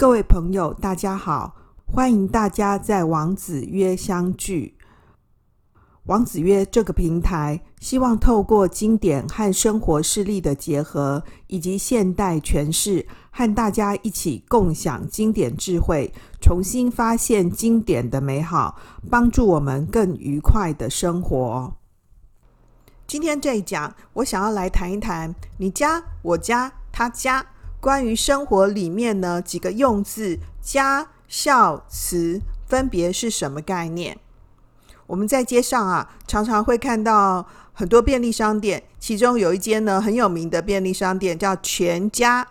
各位朋友，大家好，欢迎大家在王子约相聚。王子约这个平台，希望透过经典和生活事例的结合，以及现代诠释，和大家一起共享经典智慧，重新发现经典的美好，帮助我们更愉快的生活。今天这一讲，我想要来谈一谈你家、我家、他家。关于生活里面呢，几个用字家、孝、慈分别是什么概念？我们在街上啊，常常会看到很多便利商店，其中有一间呢很有名的便利商店叫全家，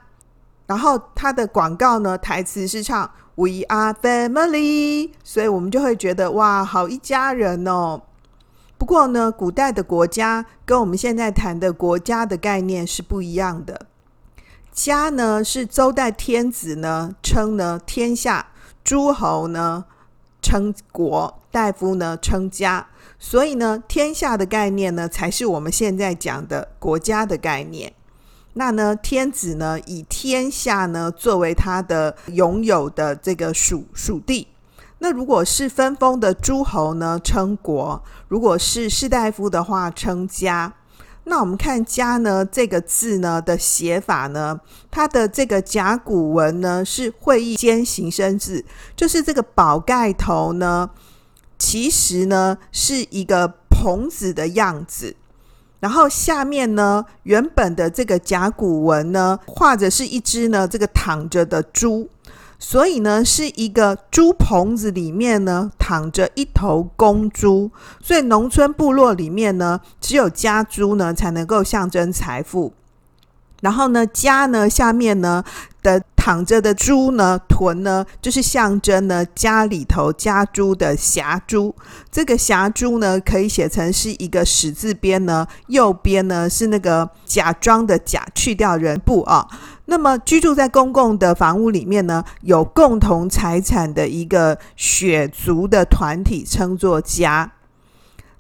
然后它的广告呢台词是唱 “We are family”，所以我们就会觉得哇，好一家人哦。不过呢，古代的国家跟我们现在谈的国家的概念是不一样的。家呢是周代天子呢称呢天下，诸侯呢称国，大夫呢称家，所以呢天下的概念呢才是我们现在讲的国家的概念。那呢天子呢以天下呢作为他的拥有的这个属属地。那如果是分封的诸侯呢称国，如果是士大夫的话称家。那我们看“家”呢这个字呢的写法呢，它的这个甲骨文呢是会意兼形声字，就是这个宝盖头呢，其实呢是一个棚子的样子，然后下面呢原本的这个甲骨文呢画着是一只呢这个躺着的猪。所以呢，是一个猪棚子里面呢躺着一头公猪，所以农村部落里面呢，只有家猪呢才能够象征财富。然后呢，家呢下面呢的躺着的猪呢豚呢，就是象征呢家里头家猪的辖猪。这个辖猪呢可以写成是一个十字边呢，右边呢是那个假装的假去掉人部啊。那么居住在公共的房屋里面呢，有共同财产的一个血族的团体称作家。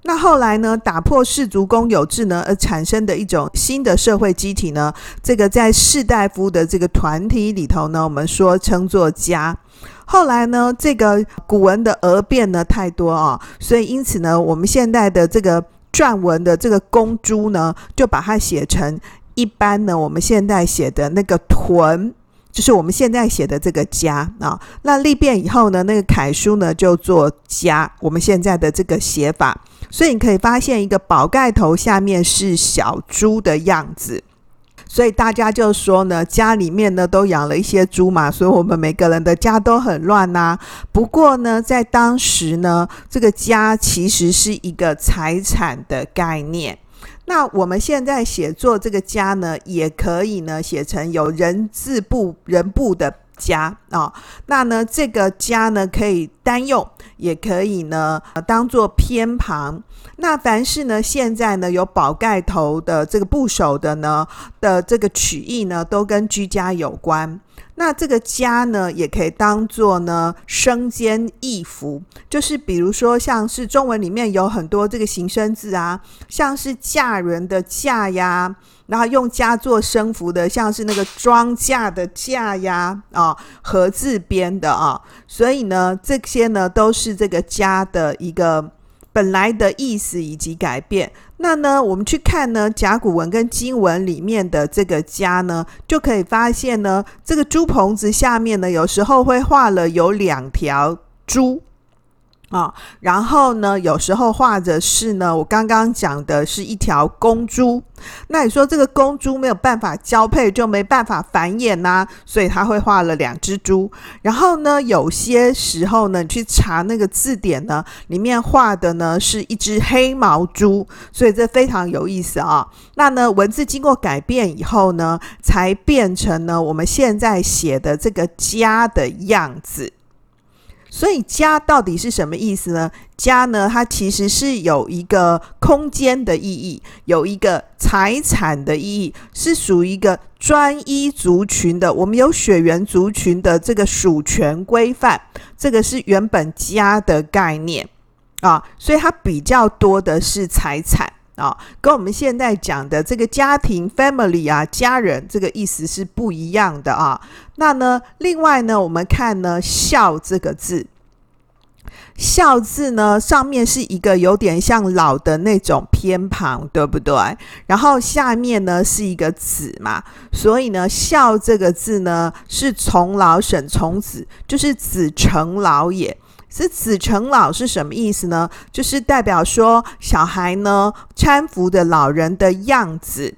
那后来呢，打破氏族公有制呢，而产生的一种新的社会机体呢，这个在士大夫的这个团体里头呢，我们说称作家。后来呢，这个古文的讹变呢太多啊，所以因此呢，我们现代的这个篆文的这个公猪呢，就把它写成。一般呢，我们现在写的那个屯，就是我们现在写的这个家啊。那立变以后呢，那个楷书呢就做家，我们现在的这个写法。所以你可以发现，一个宝盖头下面是小猪的样子。所以大家就说呢，家里面呢都养了一些猪嘛，所以我们每个人的家都很乱呐。不过呢，在当时呢，这个家其实是一个财产的概念。那我们现在写作这个家呢，也可以呢写成有人字部人部的家啊、那呢这个家呢可以单用，也可以呢当做偏旁。那凡是呢现在呢有宝盖头的这个部首的呢的这个取义呢，都跟居家有关。那这个家呢，也可以当做呢生兼义符，就是比如说像是中文里面有很多这个形声字啊，像是嫁人的嫁呀，然后用家做生符的，像是那个庄稼的稼呀，啊，禾字边的啊，所以呢，这些呢都是这个家的一个。本来的意思以及改变，那呢，我们去看呢甲骨文跟金文里面的这个家呢，就可以发现呢，这个猪棚子下面呢，有时候会画了有两条猪。啊、然后呢，有时候画的是呢，我刚刚讲的是一条公猪。那你说这个公猪没有办法交配，就没办法繁衍呐、所以他会画了两只猪。然后呢，有些时候呢，你去查那个字典呢，里面画的呢是一只黑毛猪，所以这非常有意思啊。那呢，文字经过改变以后呢，才变成呢我们现在写的这个家的样子。所以家到底是什么意思呢？家呢，它其实是有一个空间的意义，有一个财产的意义，是属于一个专一族群的。我们有血缘族群的这个属权规范，这个是原本家的概念啊。所以它比较多的是财产啊，跟我们现在讲的这个家庭 family 啊，家人这个意思是不一样的啊。那呢，另外呢，我们看呢“孝”这个字。孝字呢，上面是一个有点像老的那种偏旁，对不对？然后下面呢是一个子嘛，所以呢，孝这个字呢是从老省从子，就是子承老也。是子承老是什么意思呢？就是代表说小孩呢搀扶着老人的样子。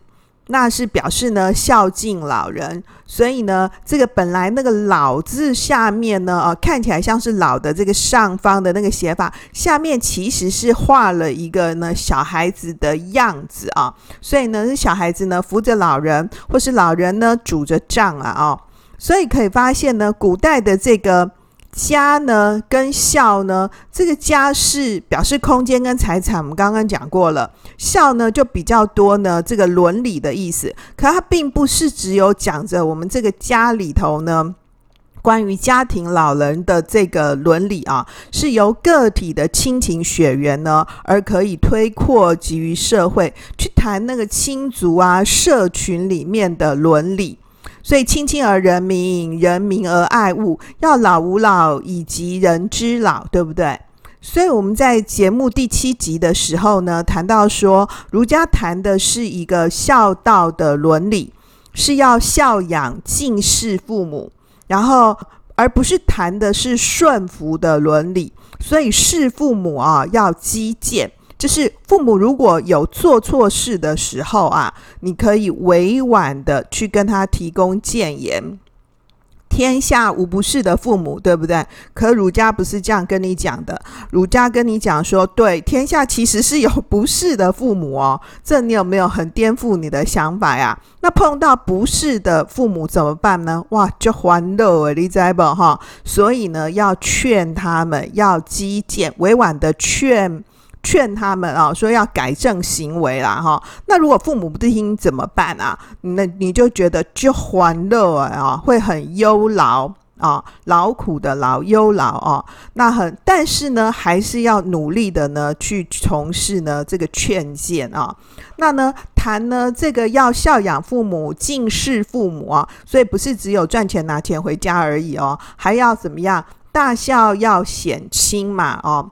那是表示呢孝敬老人，所以呢这个本来那个“老”字下面呢，呃，看起来像是老的这个上方的那个写法，下面其实是画了一个呢小孩子的样子啊，所以呢是小孩子呢扶着老人，或是老人呢拄着杖啊，哦，所以可以发现呢古代的这个。家呢跟孝呢，这个家是表示空间跟财产，我们刚刚讲过了。孝呢就比较多呢，这个伦理的意思。可它并不是只有讲着我们这个家里头呢，关于家庭老人的这个伦理啊，是由个体的亲情血缘呢，而可以推扩及于社会，去谈那个亲族啊、社群里面的伦理。所以，亲亲而仁民，仁民而爱物，要老吾老以及人之老，对不对？所以我们在节目第七集的时候呢，谈到说，儒家谈的是一个孝道的伦理，是要孝养敬事父母，然后而不是谈的是顺服的伦理。所以，事父母啊，要积谏。就是父母如果有做错事的时候啊，你可以委婉的去跟他提供谏言。天下无不是的父母，对不对？可儒家不是这样跟你讲的。儒家跟你讲说，对，天下其实是有不是的父母哦。这你有没有很颠覆你的想法呀？那碰到不是的父母怎么办呢？哇，就欢乐诶，你知不哈？所以呢，要劝他们，要积谏，委婉的劝。劝他们啊，说要改正行为啦，哈。那如果父母不听怎么办啊？那你就觉得就欢乐啊，会很忧劳啊，劳苦的劳，忧劳啊。那很，但是呢，还是要努力的呢，去从事呢这个劝谏啊。那呢，谈呢这个要孝养父母，敬事父母啊，所以不是只有赚钱拿钱回家而已哦，还要怎么样？大孝要显亲嘛，哦。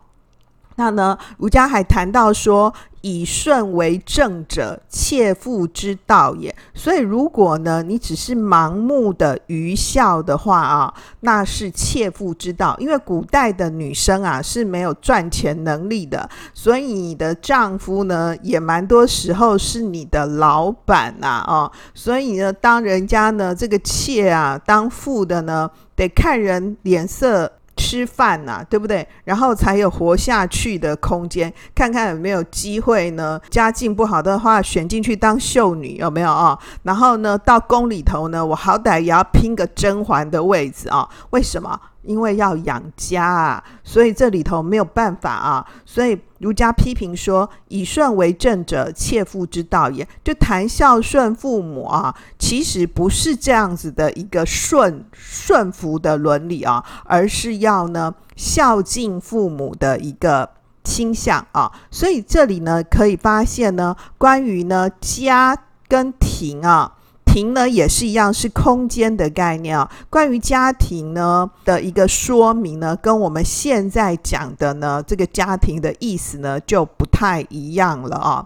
那呢，儒家还谈到说，以顺为正者，切腹之道也。所以，如果呢，你只是盲目的愚孝的话啊，那是切腹之道。因为古代的女生啊是没有赚钱能力的，所以你的丈夫呢，也蛮多时候是你的老板呐啊，啊。所以呢，当人家呢这个妾啊当妇的呢，得看人脸色。吃饭呐、对不对？然后才有活下去的空间，看看有没有机会呢？家境不好的话，选进去当秀女有没有啊？然后呢，到宫里头呢，我好歹也要拼个甄嬛的位置啊？为什么？因为要养家啊，所以这里头没有办法啊。所以儒家批评说：“以顺为正者，切腹之道也。”就谈孝顺父母啊，其实不是这样子的一个顺顺服的伦理啊，而是要呢孝敬父母的一个倾向啊。所以这里呢可以发现呢，关于呢家跟庭啊。庭呢也是一样，是空间的概念啊。关于家庭呢的一个说明呢，跟我们现在讲的呢这个家庭的意思呢就不太一样了啊。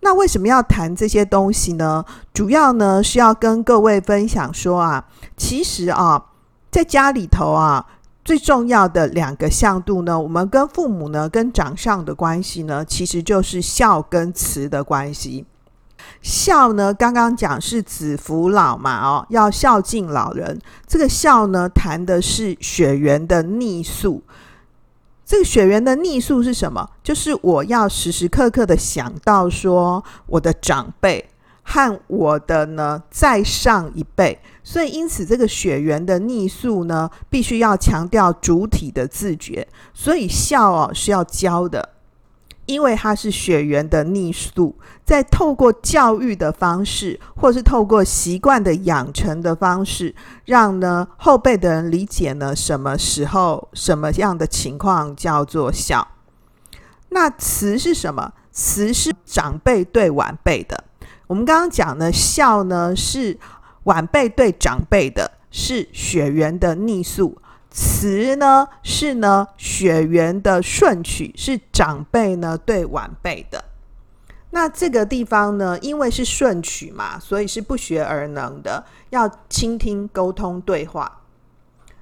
那为什么要谈这些东西呢？主要呢是要跟各位分享说啊，其实啊，在家里头啊，最重要的两个向度呢，我们跟父母呢跟长上的关系呢，其实就是孝跟慈的关系。孝呢，刚刚讲是子扶老嘛，哦，要孝敬老人。这个孝呢，谈的是血缘的逆数。这个血缘的逆数是什么？就是我要时时刻刻的想到说，我的长辈和我的呢再上一辈。所以，因此这个血缘的逆数呢，必须要强调主体的自觉。所以孝哦是要教的。因为它是血缘的逆数，在透过教育的方式，或是透过习惯的养成的方式，让呢后辈的人理解呢什么时候、什么样的情况叫做孝。那慈是什么？慈是长辈对晚辈的。我们刚刚讲的孝呢，是晚辈对长辈的，是血缘的逆数；慈呢，是呢血缘的顺曲，是长辈呢对晚辈的。那这个地方呢，因为是顺曲嘛，所以是不学而能的，要倾听、沟通、对话。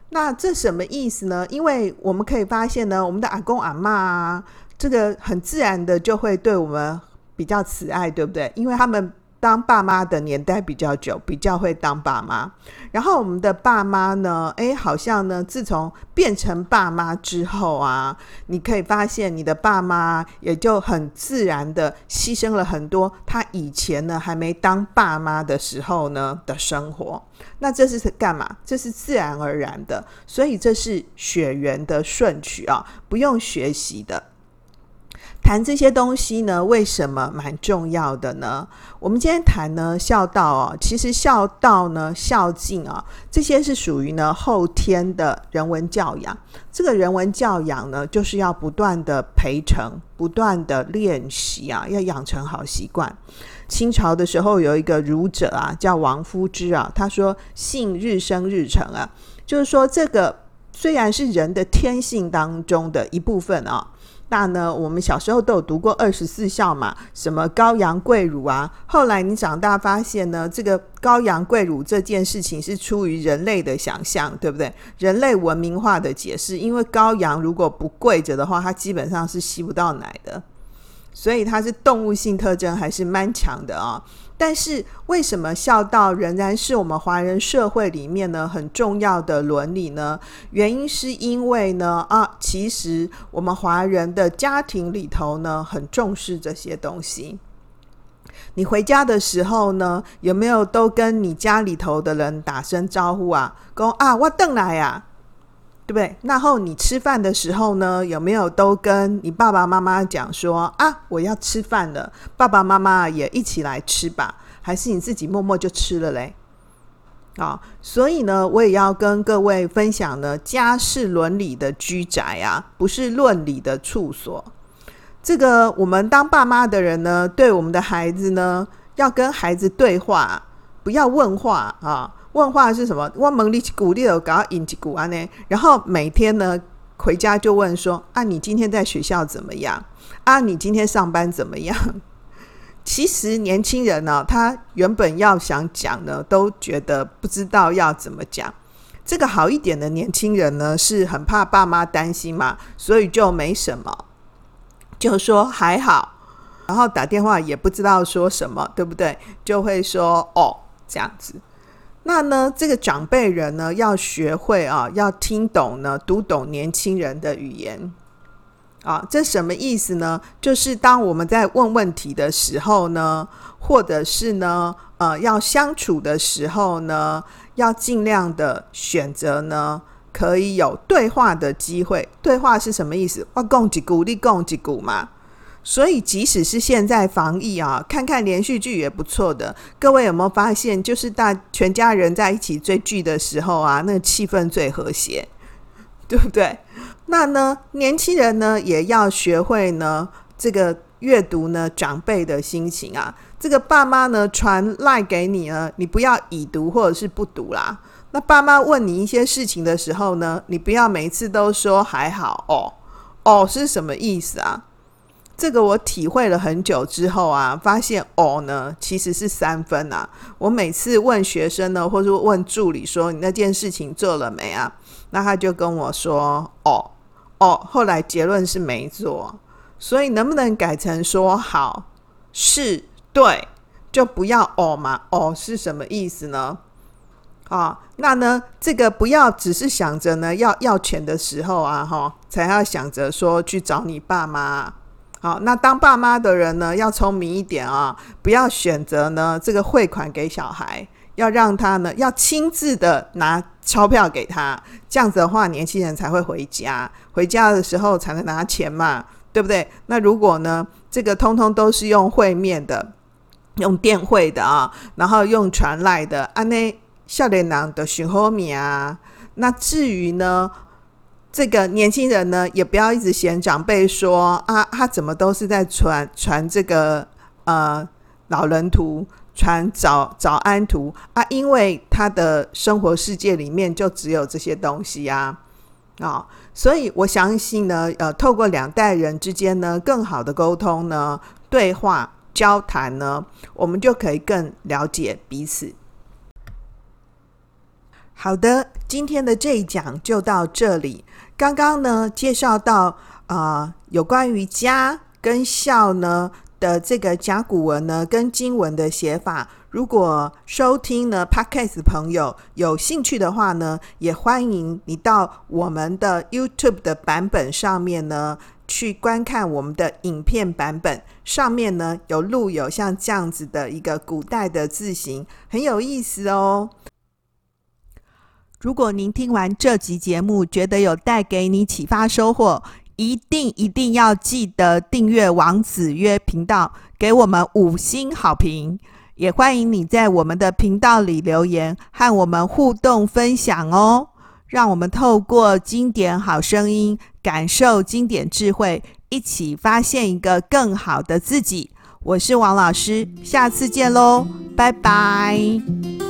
那这什么意思呢？因为我们可以发现呢，我们的阿公阿妈啊，这个很自然的就会对我们比较慈爱，对不对？因为他们。当爸妈的年代比较久，比较会当爸妈。然后我们的爸妈呢，诶，好像呢，自从变成爸妈之后啊，你可以发现你的爸妈也就很自然的牺牲了很多他以前呢还没当爸妈的时候呢的生活。那这是干嘛？这是自然而然的，所以这是血缘的顺序啊，不用学习的。谈这些东西呢，为什么蛮重要的呢？我们今天谈呢孝道哦，其实孝道呢孝敬啊，这些是属于呢后天的人文教养。这个人文教养呢，就是要不断的培成，不断的练习啊，要养成好习惯。清朝的时候有一个儒者啊，叫王夫之啊，他说性日生日成啊，就是说这个虽然是人的天性当中的一部分啊。那呢，我们小时候都有读过二十四孝嘛，什么羔羊跪乳啊。后来你长大发现呢，这个羔羊跪乳这件事情是出于人类的想象，对不对？人类文明化的解释，因为羔羊如果不跪着的话，它基本上是吸不到奶的，所以它是动物性特征还是蛮强的啊。但是为什么孝道仍然是我们华人社会里面呢很重要的伦理呢？原因是因为呢啊，其实我们华人的家庭里头呢很重视这些东西。你回家的时候呢，有没有都跟你家里头的人打声招呼啊？说啊，我回来呀，对不对？然后你吃饭的时候呢，有没有都跟你爸爸妈妈讲说啊，我要吃饭了，爸爸妈妈也一起来吃吧？还是你自己默默就吃了嘞？啊，所以呢，我也要跟各位分享呢，家是伦理的居宅啊，不是论理的处所。这个我们当爸妈的人呢，对我们的孩子呢，要跟孩子对话，不要问话啊。问话是什么？我问你鼓励我，搞引起鼓安呢？然后每天呢回家就问说：啊，你今天在学校怎么样？啊，你今天上班怎么样？其实年轻人呢，他原本要想讲呢，都觉得不知道要怎么讲。这个好一点的年轻人呢，是很怕爸妈担心嘛，所以就没什么，就说还好，然后打电话也不知道说什么，对不对？就会说哦这样子。那呢，这个长辈人呢，要学会啊，要听懂呢，读懂年轻人的语言啊，这什么意思呢？就是当我们在问问题的时候呢，或者是呢，呃，要相处的时候呢，要尽量的选择呢，可以有对话的机会。对话是什么意思？我讲一句，你讲一句嘛。所以，即使是现在防疫啊，看看连续剧也不错的。各位有没有发现，就是大全家人在一起追剧的时候啊，那个气氛最和谐，对不对？那呢，年轻人呢也要学会呢，这个阅读呢长辈的心情啊。这个爸妈呢传赖给你呢，你不要已读或者是不读啦。那爸妈问你一些事情的时候呢，你不要每次都说还好哦哦，是什么意思啊？这个我体会了很久之后啊，发现哦呢其实是三分啊。我每次问学生呢，或者问助理说，你那件事情做了没啊？那他就跟我说哦哦，后来结论是没做。所以能不能改成说好是对，就不要哦嘛？哦是什么意思呢？啊，那呢这个不要只是想着呢要要钱的时候啊哈，才要想着说去找你爸妈。好，那当爸妈的人呢，要聪明一点啊，不要选择呢这个汇款给小孩，要让他呢要亲自的拿钞票给他，这样子的话，年轻人才会回家，回家的时候才能拿钱嘛，对不对？那如果呢这个通通都是用会面的，用电汇的啊，然后用传来的，安内少年郎的许后米啊，那至于呢？这个年轻人呢，也不要一直嫌长辈说啊，他怎么都是在传传这个呃老人图，传早早安图啊，因为他的生活世界里面就只有这些东西呀，啊，所以我相信呢，呃，透过两代人之间呢，更好的沟通呢，对话交谈呢，我们就可以更了解彼此。好的，今天的这一讲就到这里。刚刚呢，介绍到啊、有关于家跟孝呢的这个甲骨文呢跟经文的写法。如果收听呢 Podcast 朋友有兴趣的话呢，也欢迎你到我们的 YouTube 的版本上面呢去观看我们的影片版本。上面呢有录有像这样子的一个古代的字形，很有意思哦。如果您听完这集节目，觉得有带给你启发收获，一定一定要记得订阅王子曰频道，给我们五星好评。也欢迎你在我们的频道里留言，和我们互动分享哦。让我们透过经典好声音，感受经典智慧，一起发现一个更好的自己。我是王老师，下次见喽，拜拜。